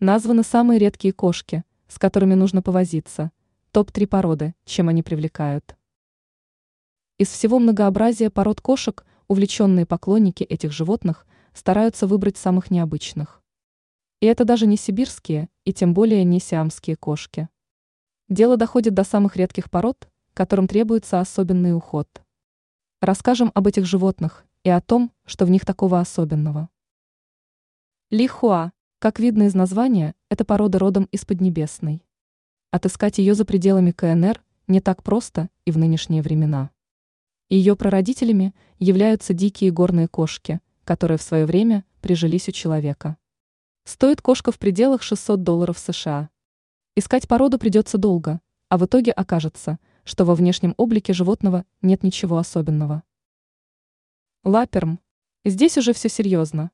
Названы самые редкие кошки, с которыми нужно повозиться. Топ-3 породы, чем они привлекают. Из всего многообразия пород кошек увлеченные поклонники этих животных стараются выбрать самых необычных. И это даже не сибирские, и тем более не сиамские кошки. Дело доходит до самых редких пород, которым требуется особенный уход. Расскажем об этих животных и о том, что в них такого особенного. Лихуа, как видно из названия, это порода родом из Поднебесной. Отыскать ее за пределами КНР не так просто и в нынешние времена. Ее прародителями являются дикие горные кошки, которые в свое время прижились у человека. Стоит кошка в пределах 600 долларов США. Искать породу придется долго, а в итоге окажется, что во внешнем облике животного нет ничего особенного. Лаперм. Здесь уже все серьезно.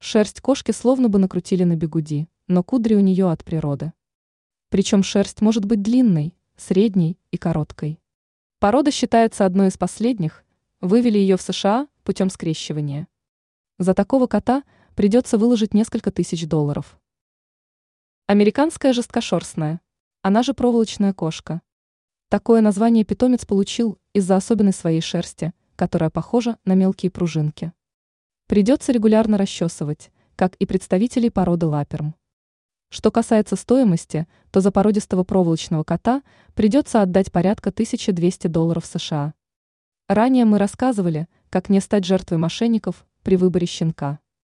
Шерсть кошки словно бы накрутили на бегуди, но кудри у нее от природы. Причем шерсть может быть длинной, средней и короткой. Порода считается одной из последних, вывели ее в США путем скрещивания. За такого кота придется выложить несколько тысяч долларов. Американская жесткошерстная, она же проволочная кошка. Такое название питомец получил из-за особенной своей шерсти, которая похожа на мелкие пружинки. Придется регулярно расчесывать, как и представителей породы лаперм. Что касается стоимости, то за породистого проволочного кота придется отдать порядка 1200 долларов США. Ранее мы рассказывали, как не стать жертвой мошенников при выборе щенка.